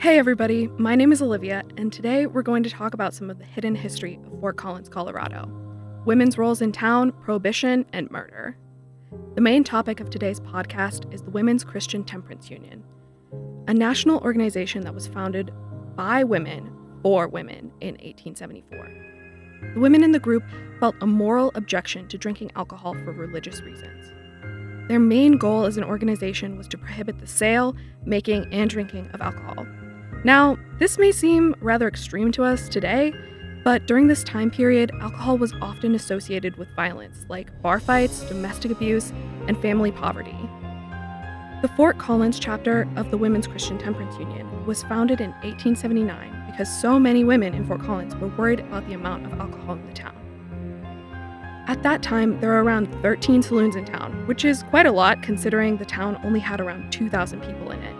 Hey, everybody, my name is Olivia, and today we're going to talk about some of the hidden history of Fort Collins, Colorado women's roles in town, prohibition, and murder. The main topic of today's podcast is the Women's Christian Temperance Union, a national organization that was founded by women for women in 1874. The women in the group felt a moral objection to drinking alcohol for religious reasons. Their main goal as an organization was to prohibit the sale, making, and drinking of alcohol. Now, this may seem rather extreme to us today, but during this time period, alcohol was often associated with violence like bar fights, domestic abuse, and family poverty. The Fort Collins chapter of the Women's Christian Temperance Union was founded in 1879 because so many women in Fort Collins were worried about the amount of alcohol in the town. At that time, there were around 13 saloons in town, which is quite a lot considering the town only had around 2,000 people in it.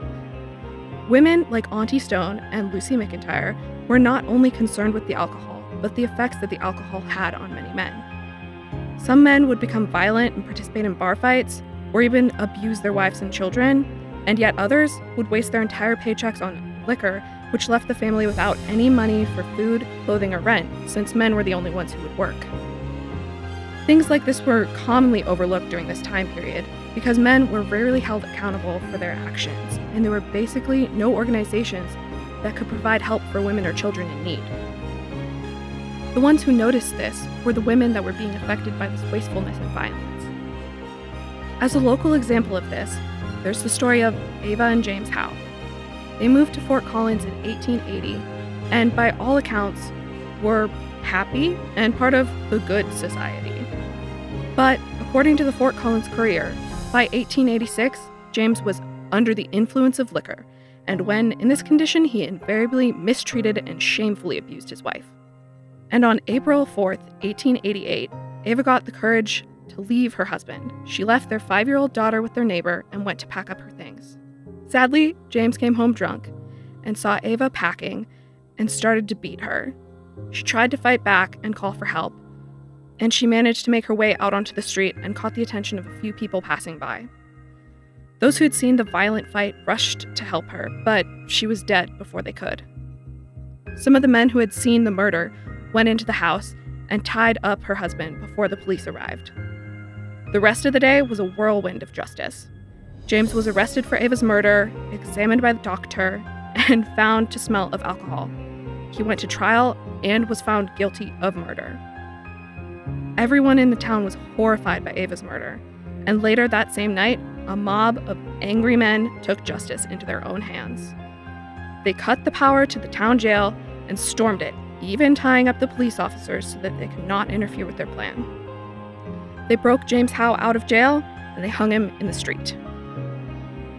Women like Auntie Stone and Lucy McIntyre were not only concerned with the alcohol, but the effects that the alcohol had on many men. Some men would become violent and participate in bar fights, or even abuse their wives and children, and yet others would waste their entire paychecks on liquor, which left the family without any money for food, clothing, or rent, since men were the only ones who would work. Things like this were commonly overlooked during this time period because men were rarely held accountable for their actions, and there were basically no organizations that could provide help for women or children in need. The ones who noticed this were the women that were being affected by this wastefulness and violence. As a local example of this, there's the story of Ava and James Howe. They moved to Fort Collins in 1880, and by all accounts, were happy and part of the good society. But according to the Fort Collins Courier, by 1886, James was under the influence of liquor, and when in this condition, he invariably mistreated and shamefully abused his wife. And on April 4th, 1888, Ava got the courage to leave her husband. She left their five year old daughter with their neighbor and went to pack up her things. Sadly, James came home drunk and saw Ava packing and started to beat her. She tried to fight back and call for help, and she managed to make her way out onto the street and caught the attention of a few people passing by. Those who had seen the violent fight rushed to help her, but she was dead before they could. Some of the men who had seen the murder went into the house and tied up her husband before the police arrived. The rest of the day was a whirlwind of justice. James was arrested for Ava's murder, examined by the doctor, and found to smell of alcohol. He went to trial and was found guilty of murder. Everyone in the town was horrified by Ava's murder, and later that same night, a mob of angry men took justice into their own hands. They cut the power to the town jail and stormed it, even tying up the police officers so that they could not interfere with their plan. They broke James Howe out of jail and they hung him in the street.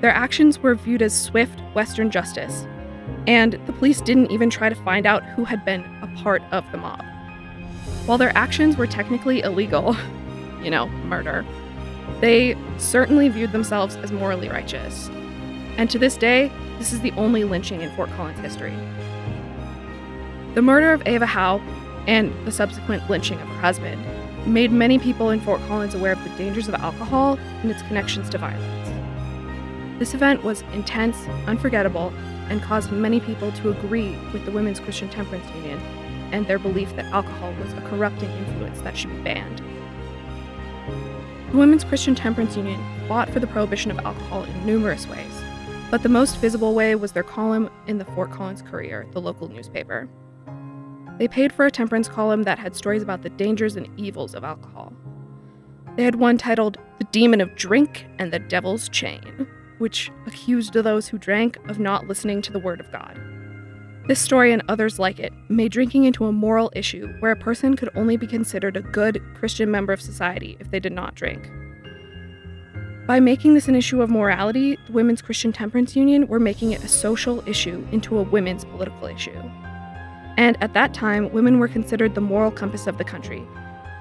Their actions were viewed as swift Western justice, and the police didn't even try to find out who had been a part of the mob. While their actions were technically illegal, you know, murder, they certainly viewed themselves as morally righteous. And to this day, this is the only lynching in Fort Collins history. The murder of Ava Howe and the subsequent lynching of her husband made many people in Fort Collins aware of the dangers of alcohol and its connections to violence. This event was intense, unforgettable, and caused many people to agree with the Women's Christian Temperance Union and their belief that alcohol was a corrupting influence that should be banned. The Women's Christian Temperance Union fought for the prohibition of alcohol in numerous ways, but the most visible way was their column in the Fort Collins Courier, the local newspaper. They paid for a temperance column that had stories about the dangers and evils of alcohol. They had one titled The Demon of Drink and the Devil's Chain, which accused those who drank of not listening to the Word of God. This story and others like it made drinking into a moral issue where a person could only be considered a good Christian member of society if they did not drink. By making this an issue of morality, the Women's Christian Temperance Union were making it a social issue into a women's political issue. And at that time, women were considered the moral compass of the country.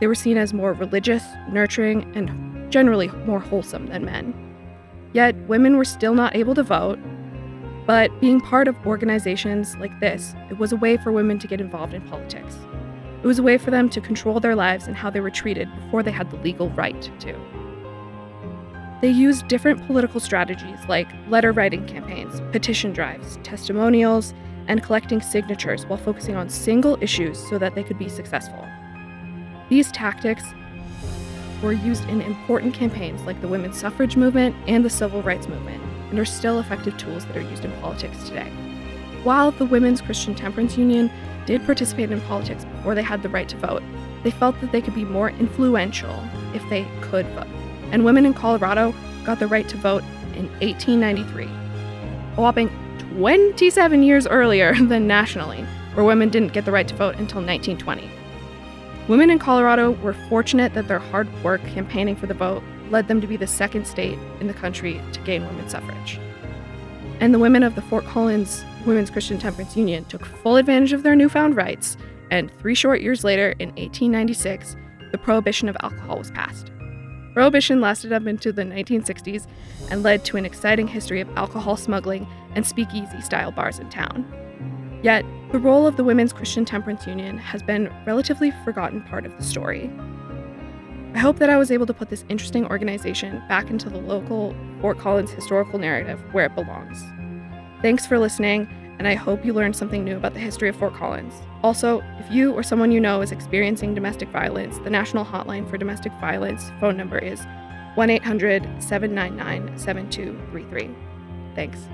They were seen as more religious, nurturing, and generally more wholesome than men. Yet, women were still not able to vote, but being part of organizations like this, it was a way for women to get involved in politics. It was a way for them to control their lives and how they were treated before they had the legal right to. They used different political strategies like letter writing campaigns, petition drives, testimonials, and collecting signatures while focusing on single issues so that they could be successful. These tactics were used in important campaigns like the women's suffrage movement and the civil rights movement, and are still effective tools that are used in politics today. While the Women's Christian Temperance Union did participate in politics before they had the right to vote, they felt that they could be more influential if they could vote. And women in Colorado got the right to vote in 1893, a whopping 27 years earlier than nationally, where women didn't get the right to vote until 1920. Women in Colorado were fortunate that their hard work campaigning for the vote led them to be the second state in the country to gain women's suffrage and the women of the Fort Collins Women's Christian Temperance Union took full advantage of their newfound rights, and three short years later, in 1896, the prohibition of alcohol was passed. Prohibition lasted up into the 1960s and led to an exciting history of alcohol smuggling and speakeasy style bars in town. Yet, the role of the Women's Christian Temperance Union has been relatively forgotten part of the story. I hope that I was able to put this interesting organization back into the local Fort Collins historical narrative where it belongs. Thanks for listening, and I hope you learned something new about the history of Fort Collins. Also, if you or someone you know is experiencing domestic violence, the National Hotline for Domestic Violence phone number is 1 800 799 7233. Thanks.